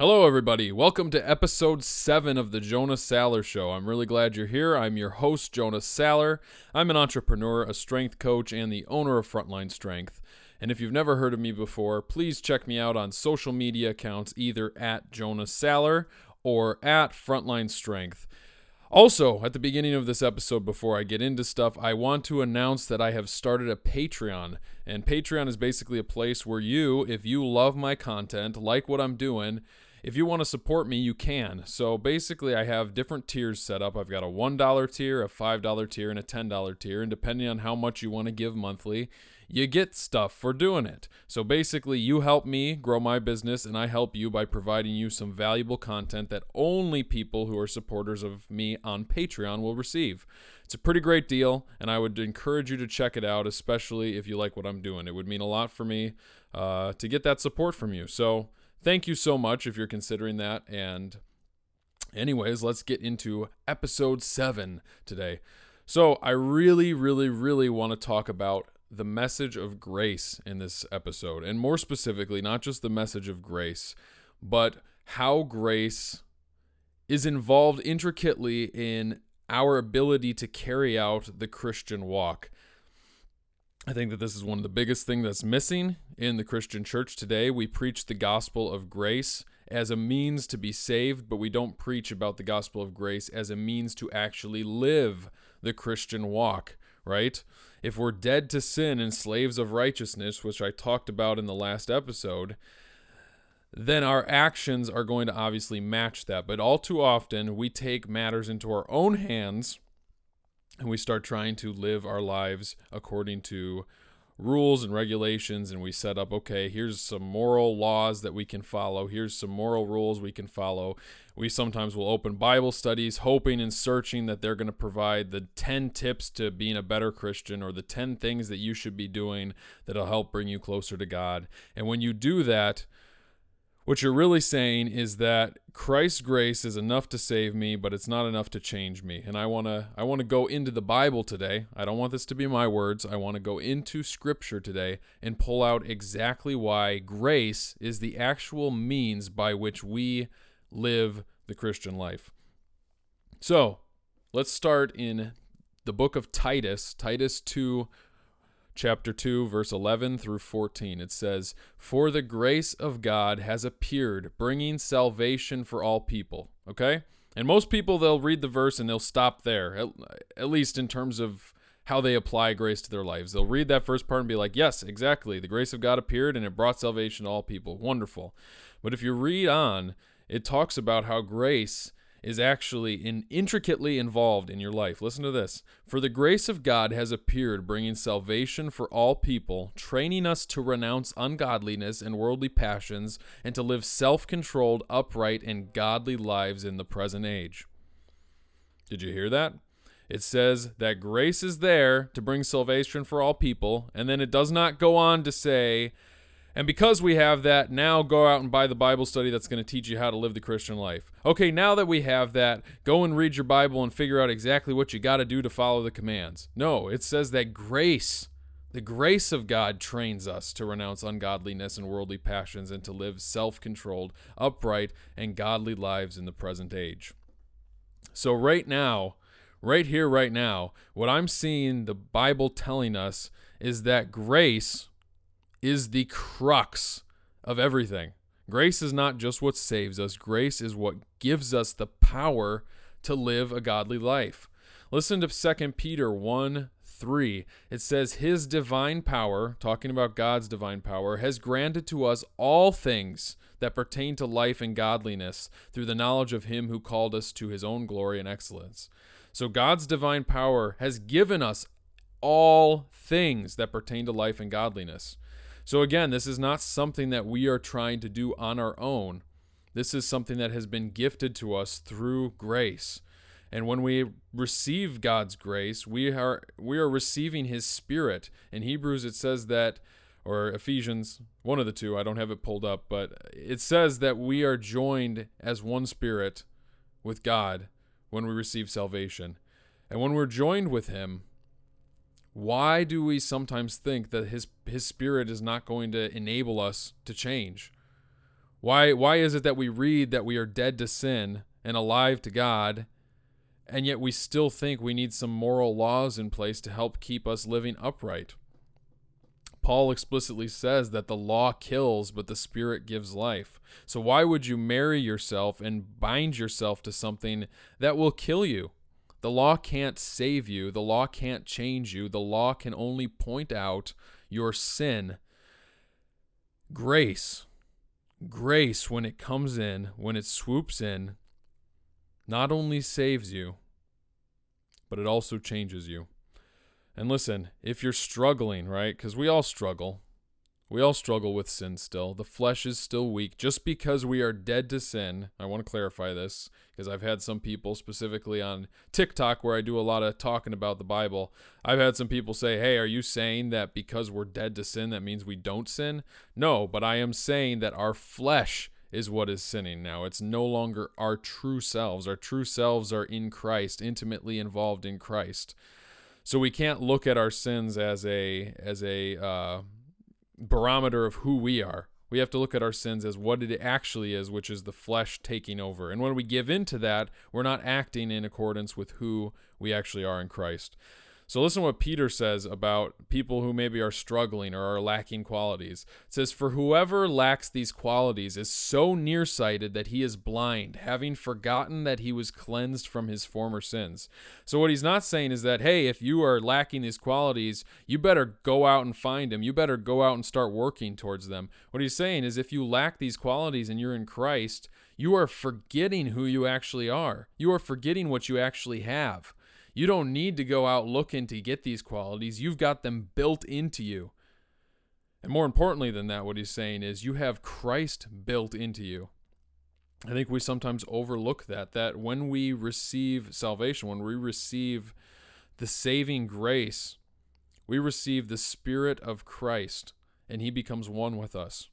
Hello, everybody. Welcome to episode seven of the Jonah Saller Show. I'm really glad you're here. I'm your host, Jonah Saller. I'm an entrepreneur, a strength coach, and the owner of Frontline Strength. And if you've never heard of me before, please check me out on social media accounts either at Jonah Saller or at Frontline Strength. Also, at the beginning of this episode, before I get into stuff, I want to announce that I have started a Patreon. And Patreon is basically a place where you, if you love my content, like what I'm doing, if you want to support me, you can. So basically, I have different tiers set up. I've got a $1 tier, a $5 tier, and a $10 tier. And depending on how much you want to give monthly, you get stuff for doing it. So basically, you help me grow my business, and I help you by providing you some valuable content that only people who are supporters of me on Patreon will receive. It's a pretty great deal, and I would encourage you to check it out, especially if you like what I'm doing. It would mean a lot for me uh, to get that support from you. So, thank you so much if you're considering that. And, anyways, let's get into episode seven today. So, I really, really, really want to talk about the message of grace in this episode. And more specifically, not just the message of grace, but how grace is involved intricately in our ability to carry out the Christian walk. I think that this is one of the biggest things that's missing in the Christian church today. We preach the gospel of grace as a means to be saved, but we don't preach about the gospel of grace as a means to actually live the Christian walk, right? If we're dead to sin and slaves of righteousness, which I talked about in the last episode, then our actions are going to obviously match that. But all too often, we take matters into our own hands and we start trying to live our lives according to rules and regulations and we set up okay here's some moral laws that we can follow. Here's some moral rules we can follow. We sometimes will open bible studies hoping and searching that they're going to provide the 10 tips to being a better christian or the 10 things that you should be doing that'll help bring you closer to god. And when you do that what you're really saying is that Christ's grace is enough to save me, but it's not enough to change me. And I want to I want to go into the Bible today. I don't want this to be my words. I want to go into scripture today and pull out exactly why grace is the actual means by which we live the Christian life. So, let's start in the book of Titus, Titus 2 chapter 2, verse 11 through 14. It says, For the grace of God has appeared, bringing salvation for all people. Okay? And most people, they'll read the verse and they'll stop there, at, at least in terms of how they apply grace to their lives. They'll read that first part and be like, Yes, exactly. The grace of God appeared and it brought salvation to all people. Wonderful. But if you read on, it talks about how grace is actually in, intricately involved in your life. Listen to this. For the grace of God has appeared, bringing salvation for all people, training us to renounce ungodliness and worldly passions, and to live self controlled, upright, and godly lives in the present age. Did you hear that? It says that grace is there to bring salvation for all people, and then it does not go on to say, and because we have that, now go out and buy the Bible study that's going to teach you how to live the Christian life. Okay, now that we have that, go and read your Bible and figure out exactly what you got to do to follow the commands. No, it says that grace, the grace of God, trains us to renounce ungodliness and worldly passions and to live self controlled, upright, and godly lives in the present age. So, right now, right here, right now, what I'm seeing the Bible telling us is that grace is the crux of everything. Grace is not just what saves us, grace is what gives us the power to live a godly life. Listen to 2 Peter 1 3. It says, His divine power, talking about God's divine power, has granted to us all things that pertain to life and godliness through the knowledge of Him who called us to His own glory and excellence. So God's divine power has given us all things that pertain to life and godliness. So, again, this is not something that we are trying to do on our own. This is something that has been gifted to us through grace. And when we receive God's grace, we are we are receiving his spirit. In Hebrews it says that or Ephesians, one of the two, I don't have it pulled up, but it says that we are joined as one spirit with God when we receive salvation. And when we're joined with him, why do we sometimes think that his his spirit is not going to enable us to change? Why why is it that we read that we are dead to sin and alive to God, and yet we still think we need some moral laws in place to help keep us living upright? Paul explicitly says that the law kills, but the Spirit gives life. So, why would you marry yourself and bind yourself to something that will kill you? The law can't save you, the law can't change you, the law can only point out your sin. Grace, grace, when it comes in, when it swoops in, not only saves you, but it also changes you. And listen, if you're struggling, right? Because we all struggle. We all struggle with sin still. The flesh is still weak. Just because we are dead to sin, I want to clarify this because I've had some people, specifically on TikTok, where I do a lot of talking about the Bible. I've had some people say, Hey, are you saying that because we're dead to sin, that means we don't sin? No, but I am saying that our flesh is what is sinning now. It's no longer our true selves. Our true selves are in Christ, intimately involved in Christ. So we can't look at our sins as a as a uh, barometer of who we are. We have to look at our sins as what it actually is, which is the flesh taking over. And when we give in to that, we're not acting in accordance with who we actually are in Christ. So listen to what Peter says about people who maybe are struggling or are lacking qualities. It says, For whoever lacks these qualities is so nearsighted that he is blind, having forgotten that he was cleansed from his former sins. So what he's not saying is that, hey, if you are lacking these qualities, you better go out and find them. You better go out and start working towards them. What he's saying is if you lack these qualities and you're in Christ, you are forgetting who you actually are. You are forgetting what you actually have. You don't need to go out looking to get these qualities. You've got them built into you. And more importantly than that, what he's saying is you have Christ built into you. I think we sometimes overlook that, that when we receive salvation, when we receive the saving grace, we receive the Spirit of Christ and he becomes one with us.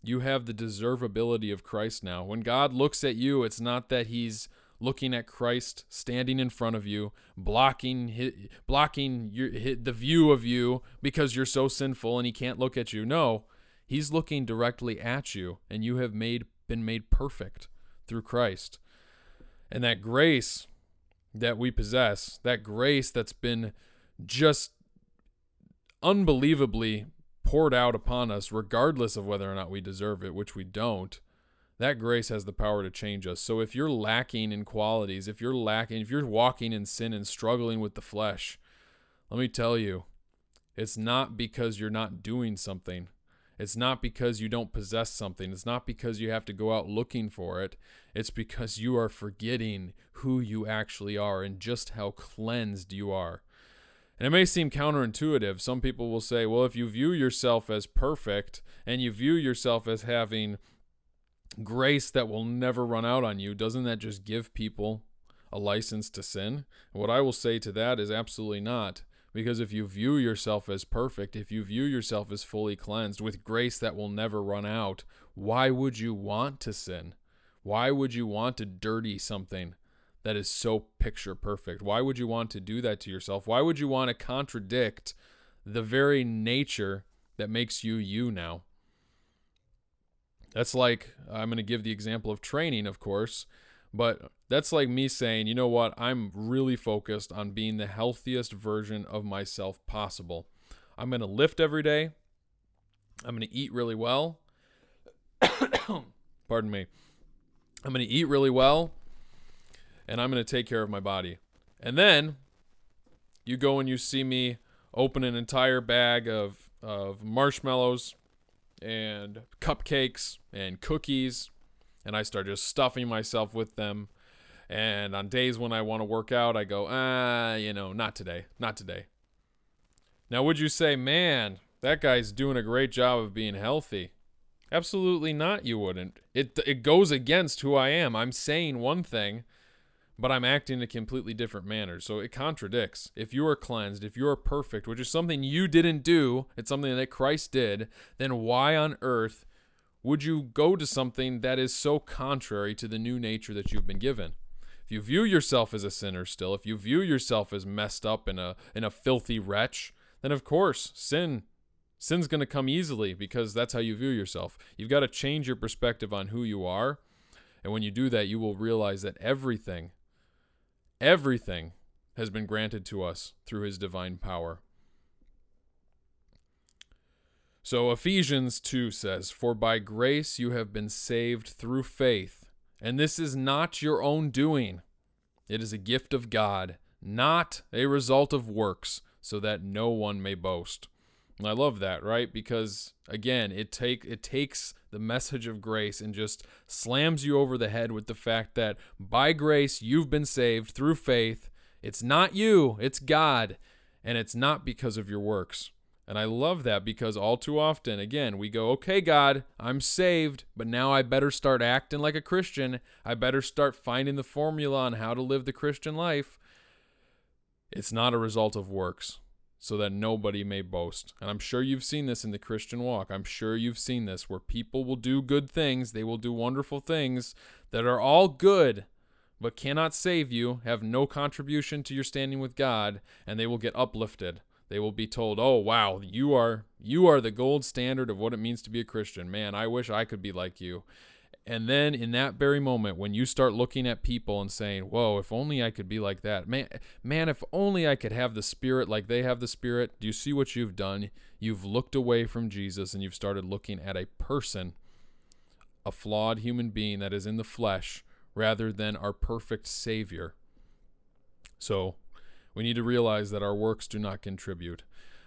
You have the deservability of Christ now. When God looks at you, it's not that he's looking at Christ standing in front of you, blocking blocking your, the view of you because you're so sinful and he can't look at you. No, he's looking directly at you and you have made been made perfect through Christ. And that grace that we possess, that grace that's been just unbelievably poured out upon us regardless of whether or not we deserve it, which we don't that grace has the power to change us. So if you're lacking in qualities, if you're lacking, if you're walking in sin and struggling with the flesh, let me tell you, it's not because you're not doing something. It's not because you don't possess something. It's not because you have to go out looking for it. It's because you are forgetting who you actually are and just how cleansed you are. And it may seem counterintuitive. Some people will say, well, if you view yourself as perfect and you view yourself as having grace that will never run out on you, doesn't that just give people a license to sin? What I will say to that is absolutely not. Because if you view yourself as perfect, if you view yourself as fully cleansed with grace that will never run out, why would you want to sin? Why would you want to dirty something that is so picture perfect? Why would you want to do that to yourself? Why would you want to contradict the very nature that makes you you now? That's like, I'm going to give the example of training, of course, but that's like me saying, you know what, I'm really focused on being the healthiest version of myself possible. I'm going to lift every day. I'm going to eat really well. Pardon me. I'm going to eat really well and I'm going to take care of my body. And then you go and you see me open an entire bag of, of marshmallows and cupcakes and cookies and I start just stuffing myself with them. And on days when I want to work out, I go, ah, you know, not today, not today. Now, would you say, man, that guy's doing a great job of being healthy? Absolutely not, you wouldn't. It, it goes against who I am. I'm saying one thing, but I'm acting in a completely different manner. So it contradicts. If you are cleansed, if you are perfect, which is something you didn't do, it's something that Christ did, then why on earth would you go to something that is so contrary to the new nature that you've been given? If you view yourself as a sinner still, if you view yourself as messed up and a in a filthy wretch, then of course sin Sin's going to come easily because that's how you view yourself. You've got to change your perspective on who you are. And when you do that, you will realize that everything, everything has been granted to us through his divine power. So Ephesians 2 says, For by grace you have been saved through faith, and this is not your own doing. It is a gift of God, not a result of works, so that no one may boast. And I love that, right? Because again, it take it takes the message of grace and just slams you over the head with the fact that by grace you've been saved through faith. It's not you, it's God, and it's not because of your works. And I love that because all too often, again, we go, okay, God, I'm saved, but now I better start acting like a Christian. I better start finding the formula on how to live the Christian life. It's not a result of works, so that nobody may boast. And I'm sure you've seen this in the Christian walk. I'm sure you've seen this where people will do good things, they will do wonderful things that are all good, but cannot save you, have no contribution to your standing with God, and they will get uplifted they will be told, "Oh wow, you are you are the gold standard of what it means to be a Christian. Man, I wish I could be like you." And then in that very moment when you start looking at people and saying, "Whoa, if only I could be like that." Man, man, if only I could have the spirit like they have the spirit. Do you see what you've done? You've looked away from Jesus and you've started looking at a person, a flawed human being that is in the flesh rather than our perfect savior. So, we need to realize that our works do not contribute.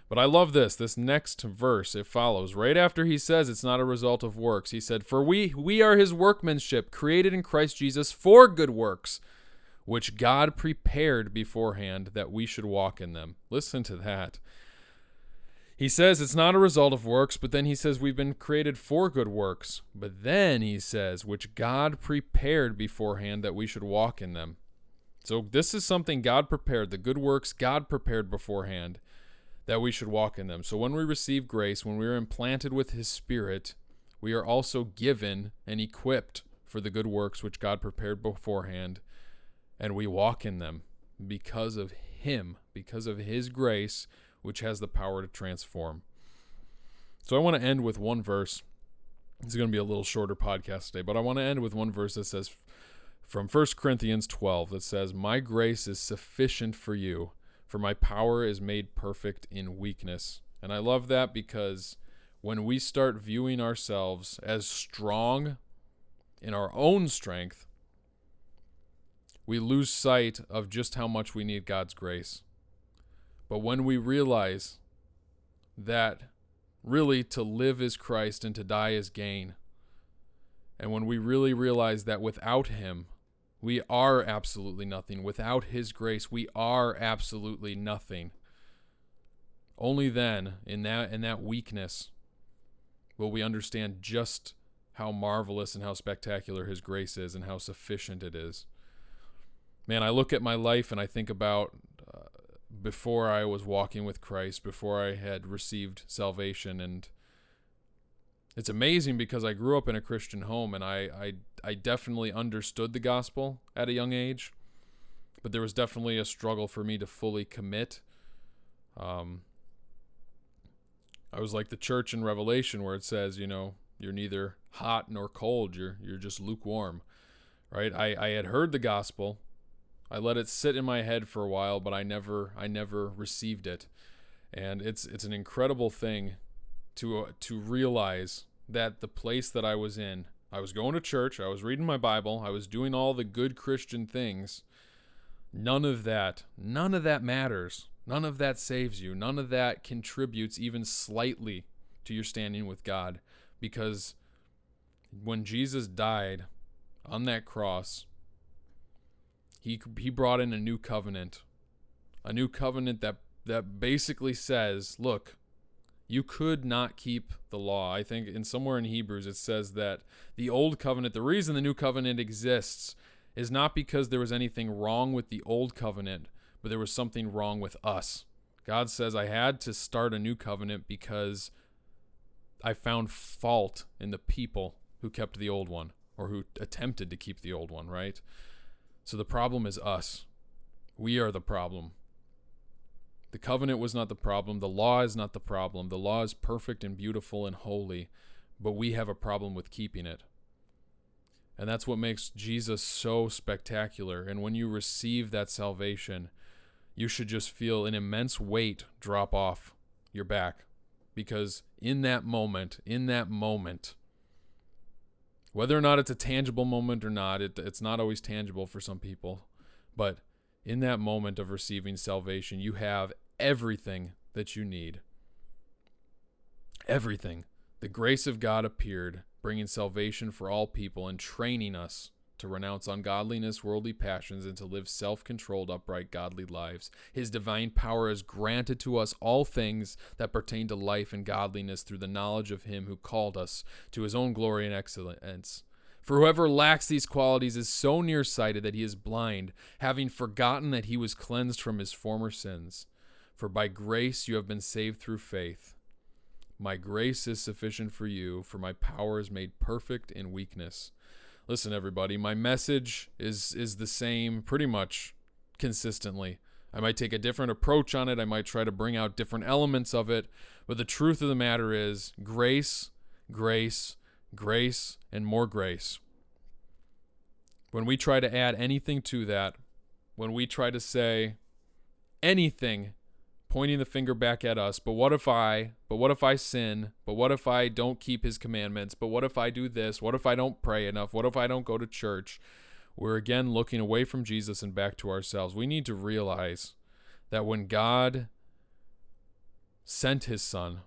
But I love this. This next verse, it follows right after he says it's not a result of works. He said, For we we are his workmanship, created in Christ Jesus for good works, which God prepared beforehand that we should walk in them. Listen to that. He says it's not a result of works, but then he says we've been created for good works. But then he says, which God prepared beforehand that we should walk in them. So this is something God prepared, the good works God prepared beforehand that we should walk in them. So when we receive grace, when we are implanted with his spirit, we are also given and equipped for the good works which God prepared beforehand, and we walk in them because of him, because of his grace which has the power to transform. So I want to end with one verse. It's going to be a little shorter podcast today, but I want to end with one verse that says from 1 Corinthians 12 that says, My grace is sufficient for you, for my power is made perfect in weakness. And I love that because when we start viewing ourselves as strong in our own strength, we lose sight of just how much we need God's grace. But when we realize that really to live is Christ and to die is gain, and when we really realize that without Him, we are absolutely nothing. Without His grace, we are absolutely nothing. Only then, in that in that weakness, will we understand just how marvelous and how spectacular His grace is, and how sufficient it is. Man, I look at my life and I think about uh, before I was walking with Christ, before I had received salvation, and it's amazing because I grew up in a Christian home and I, I I definitely understood the gospel at a young age, but there was definitely a struggle for me to fully commit. Um, I was like the church in Revelation where it says, you know, you're neither hot nor cold, you're you're just lukewarm. Right? I, I had heard the gospel. I let it sit in my head for a while, but I never I never received it. And it's it's an incredible thing to uh, to realize that the place that I was in, I was going to church, I was reading my Bible, I was doing all the good Christian things. None of that, none of that matters. None of that saves you. None of that contributes even slightly to your standing with God because when Jesus died on that cross, he he brought in a new covenant. A new covenant that that basically says, look, you could not keep the law. I think in somewhere in Hebrews it says that the old covenant, the reason the new covenant exists is not because there was anything wrong with the old covenant, but there was something wrong with us. God says I had to start a new covenant because I found fault in the people who kept the old one or who attempted to keep the old one, right? So the problem is us. We are the problem. The covenant was not the problem. The law is not the problem. The law is perfect and beautiful and holy, but we have a problem with keeping it. And that's what makes Jesus so spectacular. And when you receive that salvation, you should just feel an immense weight drop off your back. Because in that moment, in that moment, whether or not it's a tangible moment or not, it, it's not always tangible for some people. But in that moment of receiving salvation, you have everything that you need. Everything. The grace of God appeared bringing salvation for all people and training us to renounce ungodliness, worldly passions, and to live self controlled, upright, godly lives. His divine power has granted to us all things that pertain to life and godliness through the knowledge of Him who called us to His own glory and excellence. For whoever lacks these qualities is so nearsighted that he is blind, having forgotten that he was cleansed from his former sins. For by grace you have been saved through faith. My grace is sufficient for you, for my power is made perfect in weakness. Listen, everybody, my message is is the same pretty much consistently. I might take a different approach on it. I might try to bring out different elements of it. But the truth of the matter is grace, grace, grace, and more grace. When we try to add anything to that, when we try to say anything pointing the finger back at us. But what if I, but what if I sin? But what if I don't keep his commandments? But what if I do this? What if I don't pray enough? What if I don't go to church? We're again looking away from Jesus and back to ourselves. We need to realize that when God sent his son,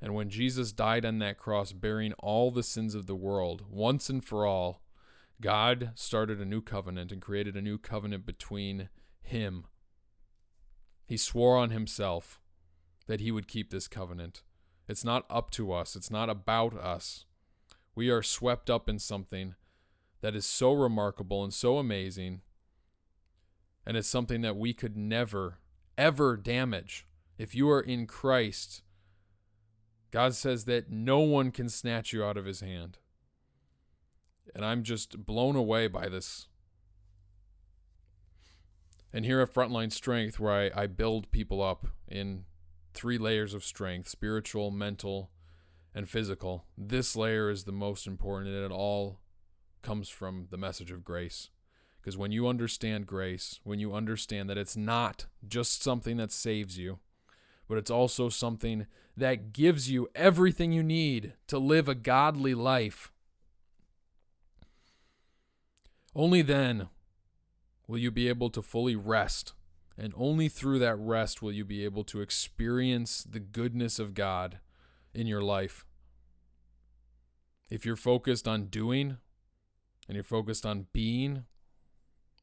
and when Jesus died on that cross, bearing all the sins of the world once and for all, God started a new covenant and created a new covenant between him he swore on himself that he would keep this covenant. It's not up to us, it's not about us. We are swept up in something that is so remarkable and so amazing, and it's something that we could never, ever damage. If you are in Christ, God says that no one can snatch you out of his hand. And I'm just blown away by this and here at Frontline Strength, where I, I build people up in three layers of strength spiritual, mental, and physical, this layer is the most important, and it all comes from the message of grace. Because when you understand grace, when you understand that it's not just something that saves you, but it's also something that gives you everything you need to live a godly life, only then will you be able to fully rest. And only through that rest will you be able to experience the goodness of God in your life. If you're focused on doing and you're focused on being,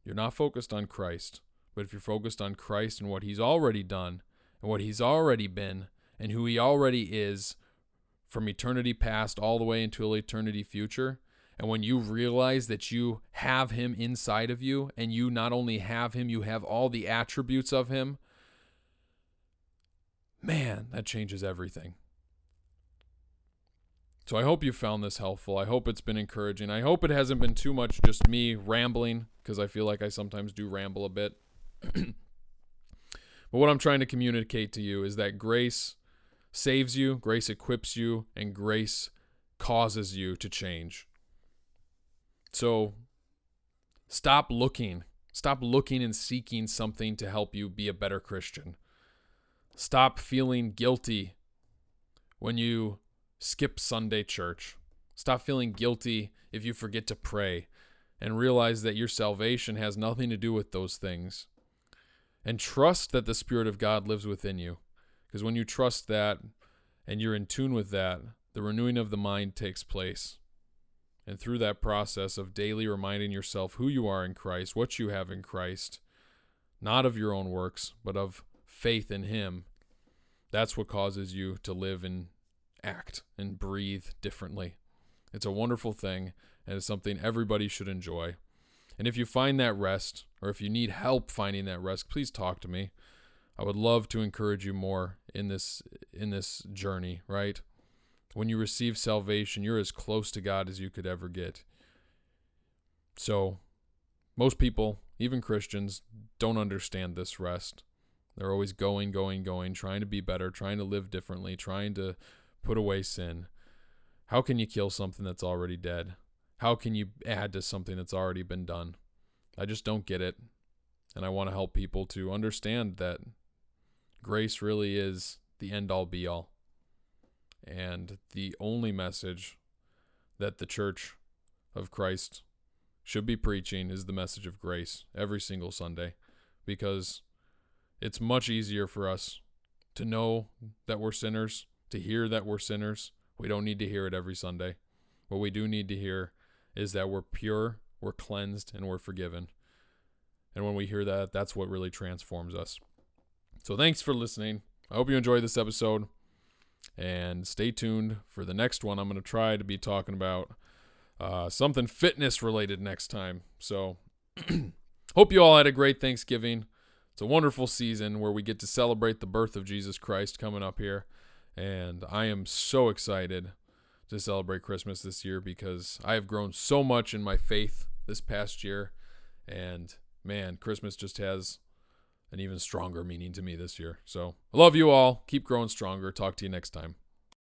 you're not focused on Christ. But if you're focused on Christ and what He's already done and what He's already been and who He already is from eternity past all the way until eternity future, and when you realize that you have him inside of you, and you not only have him, you have all the attributes of him, man, that changes everything. So I hope you found this helpful. I hope it's been encouraging. I hope it hasn't been too much just me rambling, because I feel like I sometimes do ramble a bit. but what I'm trying to communicate to you is that grace saves you, grace equips you, and grace causes you to change. So stop looking. Stop looking and seeking something to help you be a better Christian. Stop feeling guilty when you skip Sunday church. Stop feeling guilty if you forget to pray and realize that your salvation has nothing to do with those things. And trust that the Spirit of God lives within you. Because when you trust that and you're in tune with that, the renewing of the mind takes place. And through that process of daily reminding yourself who you are in Christ, what you have in Christ, not of your own works, but of faith in Him, that's what causes you to live and act and breathe differently. It's a wonderful thing, and it's something everybody should enjoy. And if you find that rest, or if you need help finding that rest, please talk to me. I would love to encourage you more in this in this journey, right? When you receive salvation, you're as close to God as you could ever get. So, most people, even Christians, don't understand this rest. They're always going, going, going, trying to be better, trying to live differently, trying to put away sin. How can you kill something that's already dead? How can you add to something that's already been done? I just don't get it. And I want to help people to understand that grace really is the end all be all. And the only message that the church of Christ should be preaching is the message of grace every single Sunday because it's much easier for us to know that we're sinners, to hear that we're sinners. We don't need to hear it every Sunday. What we do need to hear is that we're pure, we're cleansed, and we're forgiven. And when we hear that, that's what really transforms us. So thanks for listening. I hope you enjoyed this episode. And stay tuned for the next one. I'm going to try to be talking about uh, something fitness related next time. So hope you all had a great Thanksgiving. It's a wonderful season where we get to celebrate the birth of Jesus Christ coming up here. And I am so excited to celebrate Christmas this year because I have grown so much in my faith this past year. And man, Christmas just has an even stronger meaning to me this year. So I love you all. Keep growing stronger. Talk to you next time.